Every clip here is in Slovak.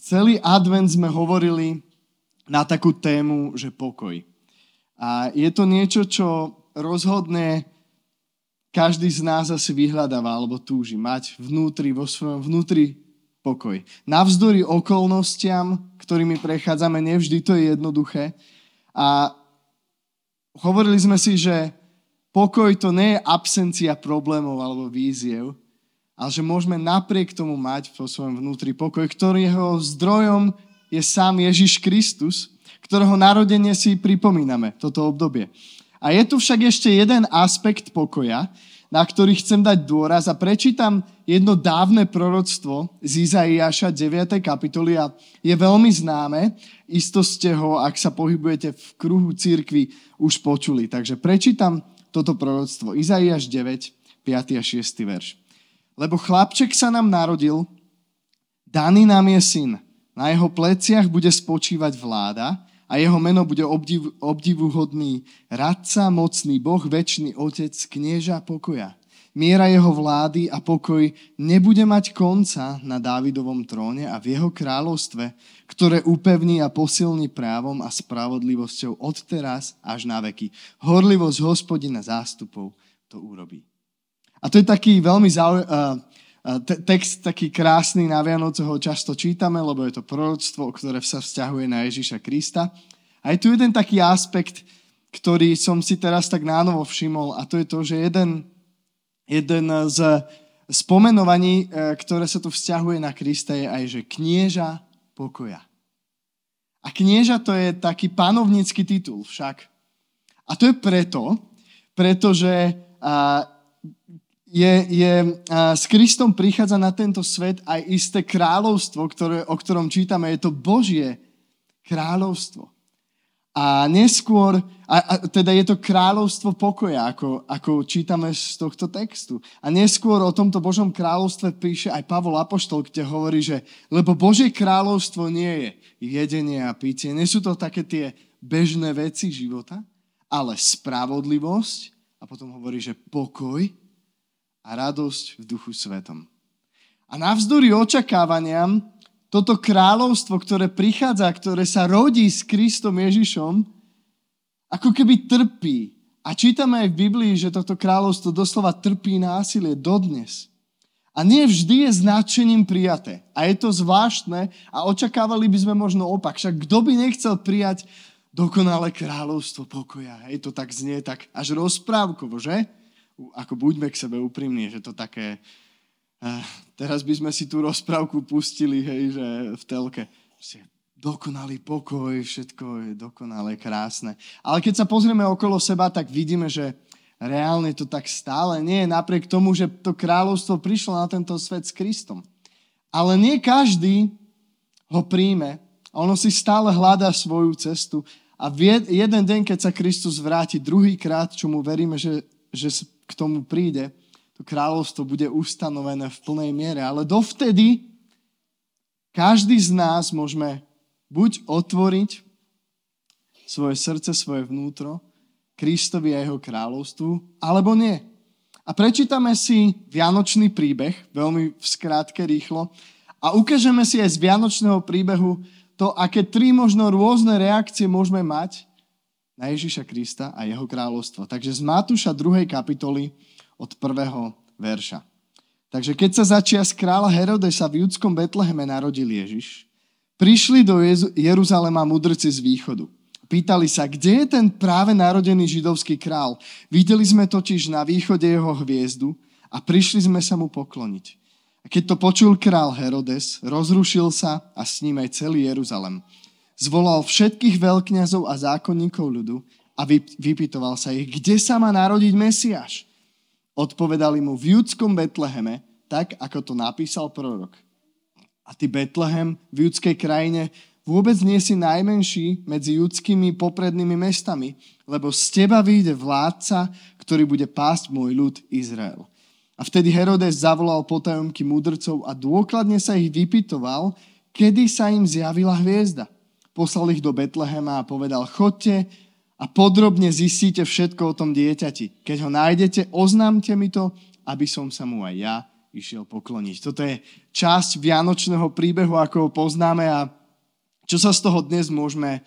celý advent sme hovorili na takú tému, že pokoj. A je to niečo, čo rozhodne každý z nás asi vyhľadáva alebo túži mať vnútri, vo svojom vnútri pokoj. Navzdory okolnostiam, ktorými prechádzame, nevždy to je jednoduché. A hovorili sme si, že pokoj to nie je absencia problémov alebo víziev, ale že môžeme napriek tomu mať vo svojom vnútri pokoj, ktorého zdrojom je sám Ježiš Kristus, ktorého narodenie si pripomíname, toto obdobie. A je tu však ešte jeden aspekt pokoja, na ktorý chcem dať dôraz a prečítam jedno dávne proroctvo z Izaiáša 9. kapitoly a je veľmi známe. Isto ste ho, ak sa pohybujete v kruhu církvy, už počuli. Takže prečítam toto proroctvo. Izaiáš 9, 5. a 6. verš. Lebo chlapček sa nám narodil, daný nám je syn. Na jeho pleciach bude spočívať vláda a jeho meno bude obdiv, obdivuhodný radca, mocný boh, väčší otec, knieža pokoja. Miera jeho vlády a pokoj nebude mať konca na Dávidovom tróne a v jeho kráľovstve, ktoré upevní a posilní právom a spravodlivosťou od teraz až na veky. Horlivosť hospodina zástupov to urobí. A to je taký veľmi zau... text taký krásny na Vianoce ho často čítame, lebo je to proroctvo, ktoré sa vzťahuje na Ježiša Krista. A je tu jeden taký aspekt, ktorý som si teraz tak nánovo všimol a to je to, že jeden, jeden z spomenovaní, e, ktoré sa tu vzťahuje na Krista je aj, že knieža pokoja. A knieža to je taký panovnícky titul však. A to je preto, pretože je, je, s Kristom prichádza na tento svet aj isté kráľovstvo, ktoré, o ktorom čítame. Je to Božie kráľovstvo. A neskôr, a, a teda je to kráľovstvo pokoja, ako, ako čítame z tohto textu. A neskôr o tomto Božom kráľovstve píše aj Pavol Apoštol, kde hovorí, že lebo Božie kráľovstvo nie je jedenie a pitie, nie sú to také tie bežné veci života, ale spravodlivosť, a potom hovorí, že pokoj, a radosť v duchu svetom. A navzdory očakávaniam, toto kráľovstvo, ktoré prichádza, ktoré sa rodí s Kristom Ježišom, ako keby trpí. A čítame aj v Biblii, že toto kráľovstvo doslova trpí násilie dodnes. A nie vždy je značením prijaté. A je to zvláštne a očakávali by sme možno opak. Však kto by nechcel prijať dokonalé kráľovstvo pokoja? Hej, to tak znie tak až rozprávkovo, že? Ako buďme k sebe úprimní, že to také... Uh, teraz by sme si tú rozprávku pustili, hej, že v telke. Dokonalý pokoj, všetko je dokonalé, krásne. Ale keď sa pozrieme okolo seba, tak vidíme, že reálne to tak stále nie je, napriek tomu, že to kráľovstvo prišlo na tento svet s Kristom. Ale nie každý ho príjme a ono si stále hľadá svoju cestu a jeden deň, keď sa Kristus vráti druhýkrát, čo mu veríme, že, že k tomu príde, to kráľovstvo bude ustanovené v plnej miere. Ale dovtedy každý z nás môžeme buď otvoriť svoje srdce, svoje vnútro Kristovi a jeho kráľovstvu, alebo nie. A prečítame si Vianočný príbeh, veľmi v skrátke, rýchlo, a ukážeme si aj z Vianočného príbehu to, aké tri možno rôzne reakcie môžeme mať na Ježiša Krista a jeho kráľovstvo. Takže z Matúša 2. kapitoly od 1. verša. Takže keď sa začia z kráľa Herodesa v judskom Betleheme narodil Ježiš, prišli do Jeruzalema mudrci z východu. Pýtali sa, kde je ten práve narodený židovský král. Videli sme totiž na východe jeho hviezdu a prišli sme sa mu pokloniť. A keď to počul král Herodes, rozrušil sa a s ním aj celý Jeruzalem zvolal všetkých veľkňazov a zákonníkov ľudu a vypytoval sa ich, kde sa má narodiť Mesiáš. Odpovedali mu v judskom Betleheme, tak ako to napísal prorok. A ty Betlehem v judskej krajine vôbec nie si najmenší medzi judskými poprednými mestami, lebo z teba vyjde vládca, ktorý bude pásť môj ľud Izrael. A vtedy Herodes zavolal potajomky mudrcov a dôkladne sa ich vypytoval, kedy sa im zjavila hviezda poslal ich do Betlehema a povedal, chodte a podrobne zistíte všetko o tom dieťati. Keď ho nájdete, oznámte mi to, aby som sa mu aj ja išiel pokloniť. Toto je časť Vianočného príbehu, ako ho poznáme a čo sa z toho dnes môžeme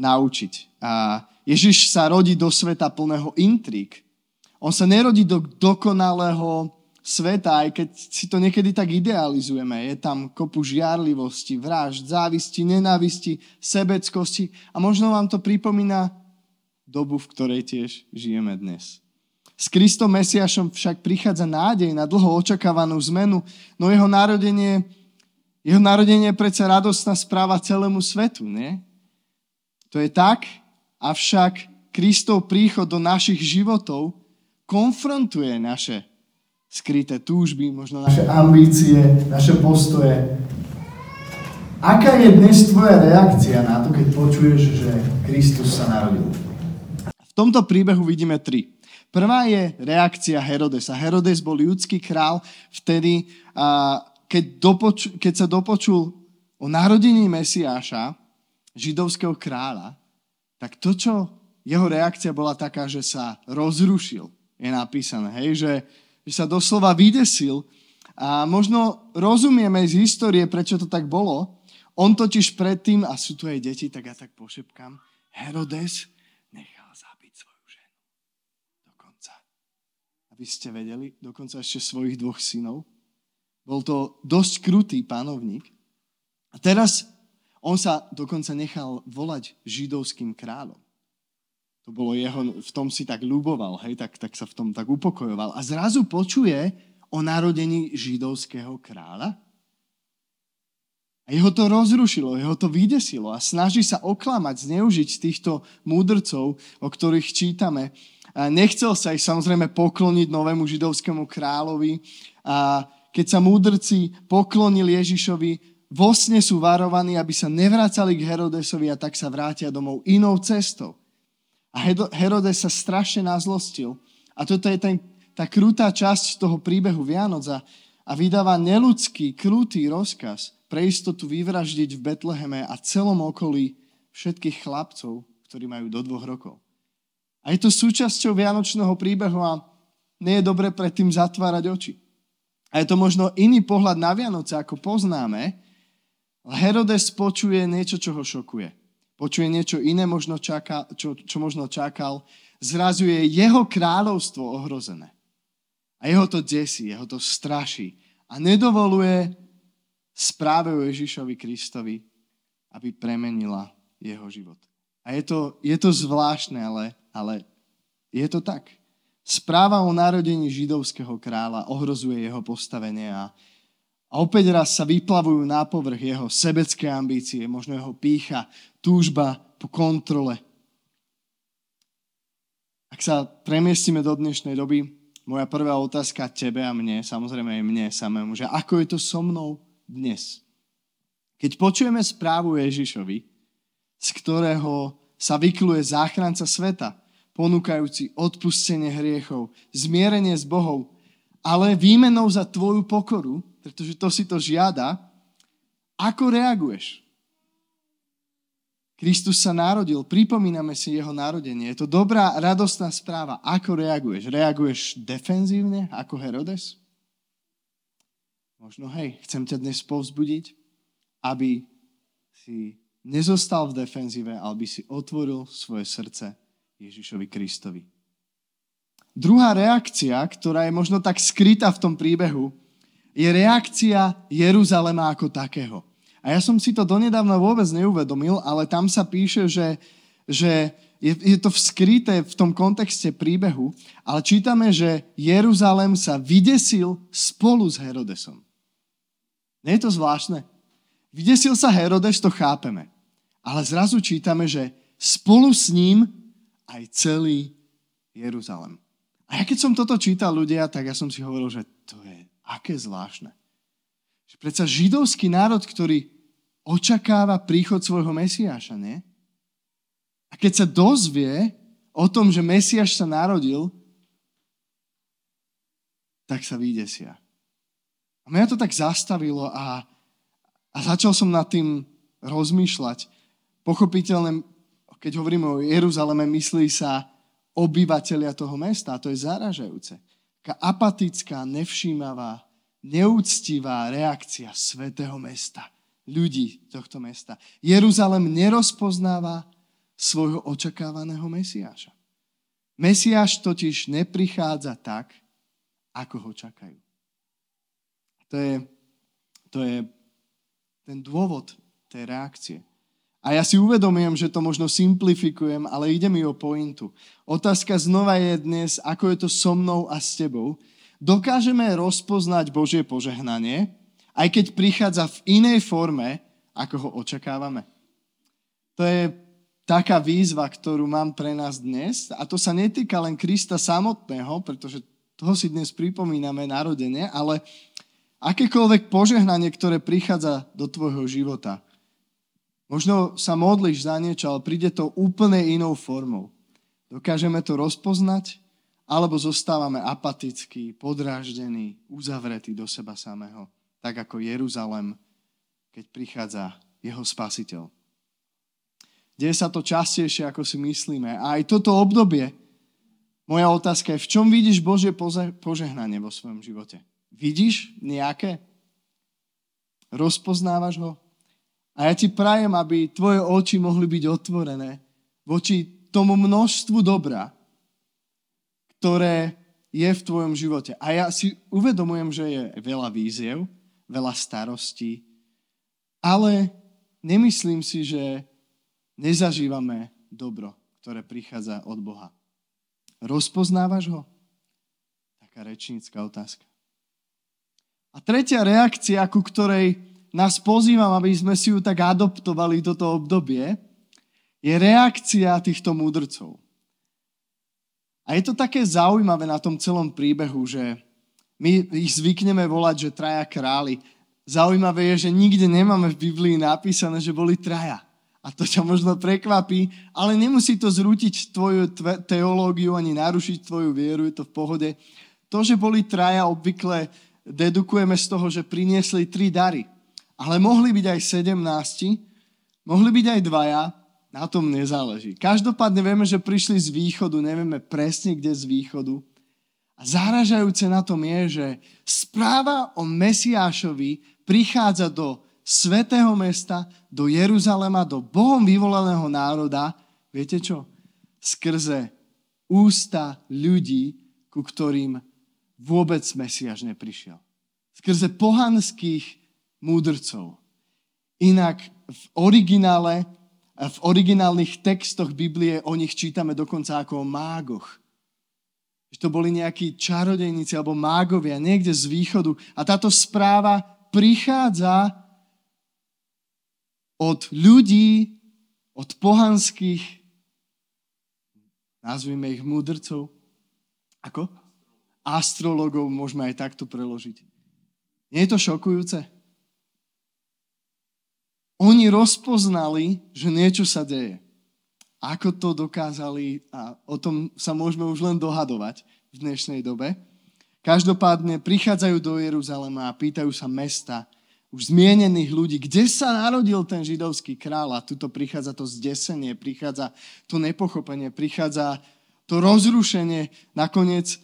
naučiť. A Ježiš sa rodí do sveta plného intrík. On sa nerodí do dokonalého sveta, aj keď si to niekedy tak idealizujeme. Je tam kopu žiarlivosti, vražd, závisti, nenávisti, sebeckosti a možno vám to pripomína dobu, v ktorej tiež žijeme dnes. S Kristom Mesiašom však prichádza nádej na dlho očakávanú zmenu, no jeho narodenie, jeho narodenie je predsa radostná správa celému svetu, nie? To je tak, avšak Kristov príchod do našich životov konfrontuje naše skryté túžby, možno naše ambície, naše postoje. Aká je dnes tvoja reakcia na to, keď počuješ, že Kristus sa narodil? V tomto príbehu vidíme tri. Prvá je reakcia Herodesa. Herodes bol judský král vtedy, keď, dopoču, keď sa dopočul o narodení Mesiáša, židovského kráľa, tak to, čo jeho reakcia bola taká, že sa rozrušil, je napísané, hej, že, že sa doslova vydesil. A možno rozumieme z histórie, prečo to tak bolo. On totiž predtým, a sú tu aj deti, tak ja tak pošepkám, Herodes aby ste vedeli, dokonca ešte svojich dvoch synov. Bol to dosť krutý panovník. A teraz on sa dokonca nechal volať židovským kráľom. To bolo jeho, v tom si tak ľuboval, hej, tak, tak sa v tom tak upokojoval. A zrazu počuje o narodení židovského kráľa. A jeho to rozrušilo, jeho to vydesilo a snaží sa oklamať, zneužiť týchto múdrcov, o ktorých čítame. Nechcel sa ich samozrejme pokloniť novému židovskému kráľovi. A keď sa múdrci poklonili Ježišovi, vo sne sú varovaní, aby sa nevracali k Herodesovi a tak sa vrátia domov inou cestou. A Herodes sa strašne nazlostil. A toto je ten, tá krutá časť toho príbehu Vianoc a, a vydáva neludský, krutý rozkaz pre istotu vyvraždiť v Betleheme a celom okolí všetkých chlapcov, ktorí majú do dvoch rokov. A je to súčasťou Vianočného príbehu a nie je dobre predtým zatvárať oči. A je to možno iný pohľad na Vianoce, ako poznáme. Herodes počuje niečo, čo ho šokuje. Počuje niečo iné, možno čaká, čo, čo možno čakal. Zrazu je jeho kráľovstvo ohrozené. A jeho to desí, jeho to straší. A nedovoluje správe o Ježišovi Kristovi, aby premenila jeho život. A je to, je to zvláštne, ale ale je to tak. Správa o narodení židovského kráľa ohrozuje jeho postavenie a, a opäť raz sa vyplavujú na povrch jeho sebecké ambície, možno jeho pícha, túžba po kontrole. Ak sa premiestime do dnešnej doby, moja prvá otázka tebe a mne, samozrejme aj mne samému, že ako je to so mnou dnes? Keď počujeme správu Ježišovi, z ktorého sa vykluje záchranca sveta, ponúkajúci odpustenie hriechov, zmierenie s Bohom, ale výmenou za tvoju pokoru, pretože to si to žiada, ako reaguješ? Kristus sa narodil, pripomíname si jeho narodenie. Je to dobrá, radostná správa. Ako reaguješ? Reaguješ defenzívne, ako Herodes? Možno, hej, chcem ťa dnes povzbudiť, aby si nezostal v defenzíve, ale by si otvoril svoje srdce Ježišovi Kristovi. Druhá reakcia, ktorá je možno tak skrytá v tom príbehu, je reakcia Jeruzalema ako takého. A ja som si to donedávna vôbec neuvedomil, ale tam sa píše, že, že je, je to skryté v tom kontexte príbehu, ale čítame, že Jeruzalem sa vydesil spolu s Herodesom. Nie je to zvláštne? Vydesil sa Herodes, to chápeme. Ale zrazu čítame, že spolu s ním aj celý Jeruzalem. A ja keď som toto čítal ľudia, tak ja som si hovoril, že to je aké zvláštne. Že predsa židovský národ, ktorý očakáva príchod svojho Mesiáša, nie? A keď sa dozvie o tom, že Mesiáš sa narodil, tak sa vydesia. A mňa to tak zastavilo a, a začal som nad tým rozmýšľať. Pochopiteľne keď hovoríme o Jeruzaleme, myslí sa obyvateľia toho mesta. A to je zaražajúce. Taká apatická, nevšímavá, neúctivá reakcia svätého mesta, ľudí tohto mesta. Jeruzalem nerozpoznáva svojho očakávaného Mesiáša. Mesiáš totiž neprichádza tak, ako ho čakajú. To je, to je ten dôvod tej reakcie. A ja si uvedomujem, že to možno simplifikujem, ale ide mi o pointu. Otázka znova je dnes, ako je to so mnou a s tebou. Dokážeme rozpoznať Božie požehnanie, aj keď prichádza v inej forme, ako ho očakávame. To je taká výzva, ktorú mám pre nás dnes. A to sa netýka len Krista samotného, pretože toho si dnes pripomíname narodenie, ale akékoľvek požehnanie, ktoré prichádza do tvojho života – Možno sa modlíš za niečo, ale príde to úplne inou formou. Dokážeme to rozpoznať, alebo zostávame apatickí, podráždení, uzavretí do seba samého, tak ako Jeruzalem, keď prichádza jeho spasiteľ. Deje sa to častejšie, ako si myslíme. A aj toto obdobie, moja otázka je, v čom vidíš Božie požehnanie vo svojom živote? Vidíš nejaké? Rozpoznávaš ho? A ja ti prajem, aby tvoje oči mohli byť otvorené voči tomu množstvu dobra, ktoré je v tvojom živote. A ja si uvedomujem, že je veľa víziev, veľa starostí, ale nemyslím si, že nezažívame dobro, ktoré prichádza od Boha. Rozpoznávaš ho? Taká rečnícka otázka. A tretia reakcia, ku ktorej nás pozývam, aby sme si ju tak adoptovali toto obdobie, je reakcia týchto múdrcov. A je to také zaujímavé na tom celom príbehu, že my ich zvykneme volať, že traja králi. Zaujímavé je, že nikde nemáme v Biblii napísané, že boli traja. A to ťa možno prekvapí, ale nemusí to zrútiť tvoju teológiu ani narušiť tvoju vieru, je to v pohode. To, že boli traja, obvykle dedukujeme z toho, že priniesli tri dary. Ale mohli byť aj 17, mohli byť aj dvaja, na tom nezáleží. Každopádne vieme, že prišli z východu, nevieme presne kde z východu. A záražajúce na tom je, že správa o Mesiášovi prichádza do svetého mesta, do Jeruzalema, do Bohom vyvolaného národa. Viete čo? Skrze ústa ľudí, ku ktorým vôbec Mesiáš neprišiel. Skrze pohanských múdrcov. Inak v originále, v originálnych textoch Biblie o nich čítame dokonca ako o mágoch. Že to boli nejakí čarodejníci alebo mágovia niekde z východu. A táto správa prichádza od ľudí, od pohanských, nazvime ich múdrcov, ako? Astrologov môžeme aj takto preložiť. Nie je to šokujúce? Oni rozpoznali, že niečo sa deje. Ako to dokázali, a o tom sa môžeme už len dohadovať v dnešnej dobe. Každopádne prichádzajú do Jeruzalema a pýtajú sa mesta, už zmienených ľudí, kde sa narodil ten židovský král a tuto prichádza to zdesenie, prichádza to nepochopenie, prichádza to rozrušenie, nakoniec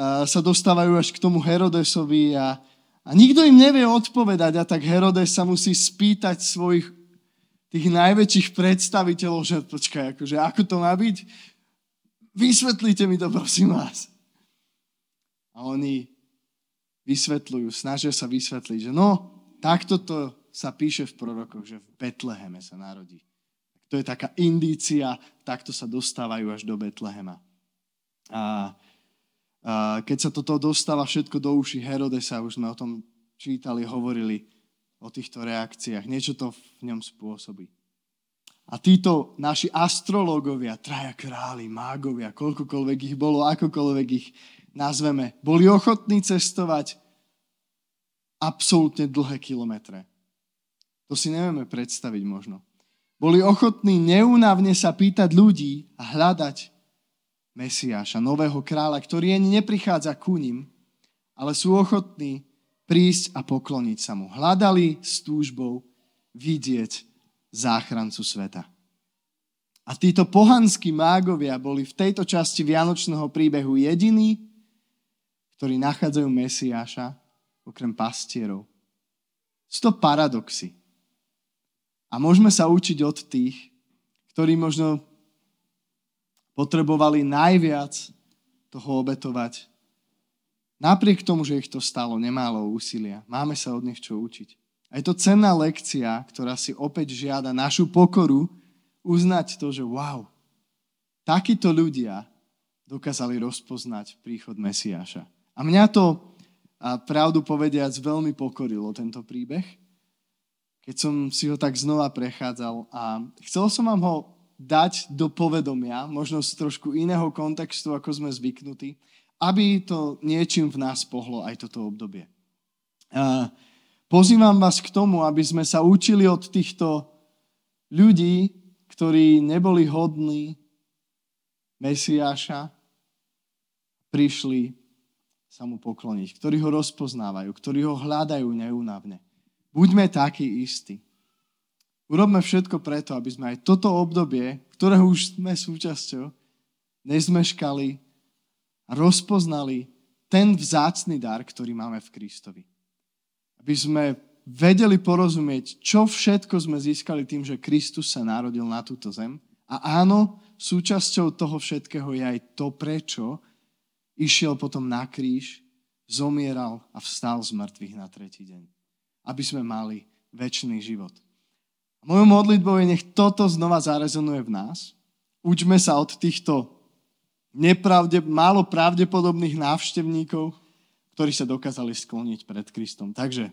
sa dostávajú až k tomu Herodesovi a a nikto im nevie odpovedať a tak Herodes sa musí spýtať svojich tých najväčších predstaviteľov, že počkaj, akože ako to má byť? Vysvetlite mi to, prosím vás. A oni vysvetľujú, snažia sa vysvetliť, že no, takto to sa píše v prorokoch, že v Betleheme sa narodí. To je taká indícia, takto sa dostávajú až do Betlehema. A keď sa toto dostáva všetko do uši Herodesa, už sme o tom čítali, hovorili o týchto reakciách. Niečo to v ňom spôsobí. A títo naši astrológovia, traja králi, mágovia, koľkokoľvek ich bolo, akokoľvek ich nazveme, boli ochotní cestovať absolútne dlhé kilometre. To si nevieme predstaviť možno. Boli ochotní neúnavne sa pýtať ľudí a hľadať Mesiáša, nového kráľa, ktorý ani neprichádza ku ním, ale sú ochotní prísť a pokloniť sa mu. Hľadali s túžbou vidieť záchrancu sveta. A títo pohanskí mágovia boli v tejto časti Vianočného príbehu jediní, ktorí nachádzajú Mesiáša okrem pastierov. Sú to paradoxy. A môžeme sa učiť od tých, ktorí možno potrebovali najviac toho obetovať. Napriek tomu, že ich to stalo nemálo úsilia, máme sa od nich čo učiť. A je to cenná lekcia, ktorá si opäť žiada našu pokoru uznať to, že wow, takíto ľudia dokázali rozpoznať príchod Mesiáša. A mňa to, a pravdu povediac, veľmi pokorilo tento príbeh, keď som si ho tak znova prechádzal a chcel som vám ho dať do povedomia, možno z trošku iného kontextu, ako sme zvyknutí, aby to niečím v nás pohlo aj toto obdobie. Pozývam vás k tomu, aby sme sa učili od týchto ľudí, ktorí neboli hodní Mesiáša, prišli sa mu pokloniť, ktorí ho rozpoznávajú, ktorí ho hľadajú neúnavne. Buďme takí istí. Urobme všetko preto, aby sme aj toto obdobie, ktorého už sme súčasťou, nezmeškali a rozpoznali ten vzácný dar, ktorý máme v Kristovi. Aby sme vedeli porozumieť, čo všetko sme získali tým, že Kristus sa narodil na túto zem. A áno, súčasťou toho všetkého je aj to, prečo išiel potom na kríž, zomieral a vstal z mŕtvych na tretí deň. Aby sme mali väčší život. A mojou modlitbou je, nech toto znova zarezonuje v nás. Učme sa od týchto nepravde, málo pravdepodobných návštevníkov, ktorí sa dokázali skloniť pred Kristom. Takže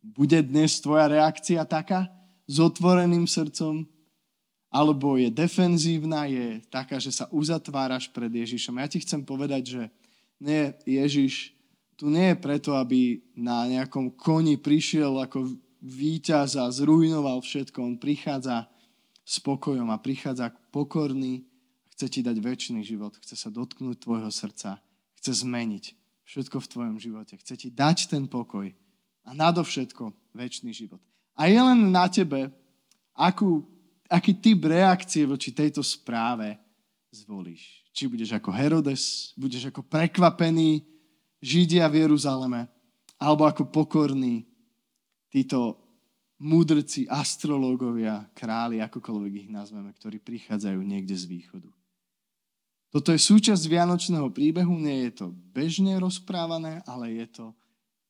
bude dnes tvoja reakcia taká, s otvoreným srdcom, alebo je defenzívna, je taká, že sa uzatváraš pred Ježišom. Ja ti chcem povedať, že nie, Ježiš tu nie je preto, aby na nejakom koni prišiel ako víťaz a zrujnoval všetko. On prichádza s pokojom a prichádza pokorný, chce ti dať väčší život, chce sa dotknúť tvojho srdca, chce zmeniť všetko v tvojom živote, chce ti dať ten pokoj a nadovšetko väčší život. A je len na tebe, akú aký typ reakcie voči tejto správe zvolíš. Či budeš ako Herodes, budeš ako prekvapený Židia v Jeruzaleme, alebo ako pokorní títo múdrci, astrológovia, králi, akokoľvek ich nazveme, ktorí prichádzajú niekde z východu. Toto je súčasť Vianočného príbehu, nie je to bežne rozprávané, ale je to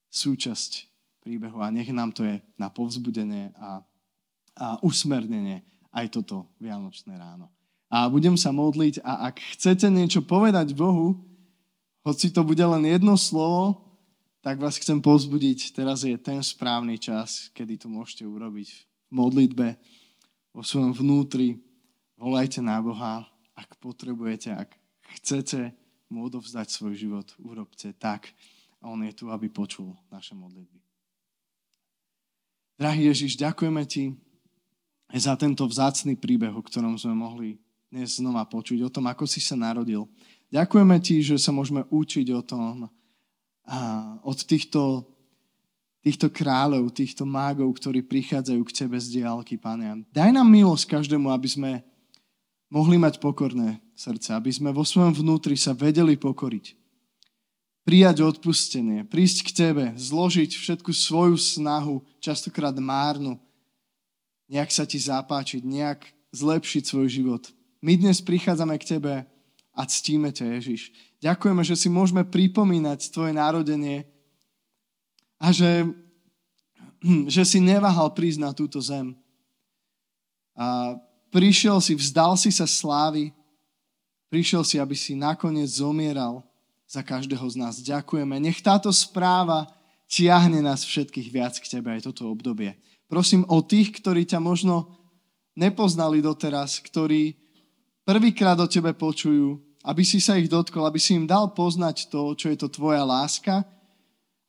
súčasť príbehu a nech nám to je na povzbudenie a, a usmernenie aj toto Vianočné ráno. A budem sa modliť a ak chcete niečo povedať Bohu, hoci to bude len jedno slovo, tak vás chcem pozbudiť. Teraz je ten správny čas, kedy to môžete urobiť v modlitbe, vo svojom vnútri. Volajte na Boha, ak potrebujete, ak chcete mu odovzdať svoj život, urobte tak. A on je tu, aby počul naše modlitby. Drahý Ježiš, ďakujeme ti, za tento vzácný príbeh, o ktorom sme mohli dnes znova počuť, o tom, ako si sa narodil. Ďakujeme ti, že sa môžeme učiť o tom, od týchto, týchto kráľov, týchto mágov, ktorí prichádzajú k tebe z diálky, Pane. Daj nám milosť každému, aby sme mohli mať pokorné srdce, aby sme vo svojom vnútri sa vedeli pokoriť. Prijať odpustenie, prísť k Tebe, zložiť všetku svoju snahu, častokrát márnu, nejak sa ti zapáčiť, nejak zlepšiť svoj život. My dnes prichádzame k tebe a ctíme ťa, Ježiš. Ďakujeme, že si môžeme pripomínať tvoje narodenie a že, že si neváhal prísť na túto zem. A prišiel si, vzdal si sa slávy, prišiel si, aby si nakoniec zomieral za každého z nás. Ďakujeme. Nech táto správa tiahne nás všetkých viac k tebe aj toto obdobie. Prosím o tých, ktorí ťa možno nepoznali doteraz, ktorí prvýkrát o tebe počujú, aby si sa ich dotkol, aby si im dal poznať to, čo je to tvoja láska,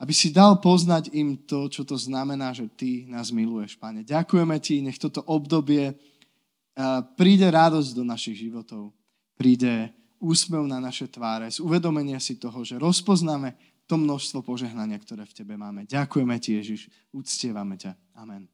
aby si dal poznať im to, čo to znamená, že ty nás miluješ, Pane. Ďakujeme ti, nech toto obdobie príde radosť do našich životov, príde úsmev na naše tváre, z uvedomenia si toho, že rozpoznáme to množstvo požehnania, ktoré v tebe máme. Ďakujeme ti, Ježiš, uctievame ťa. Amen.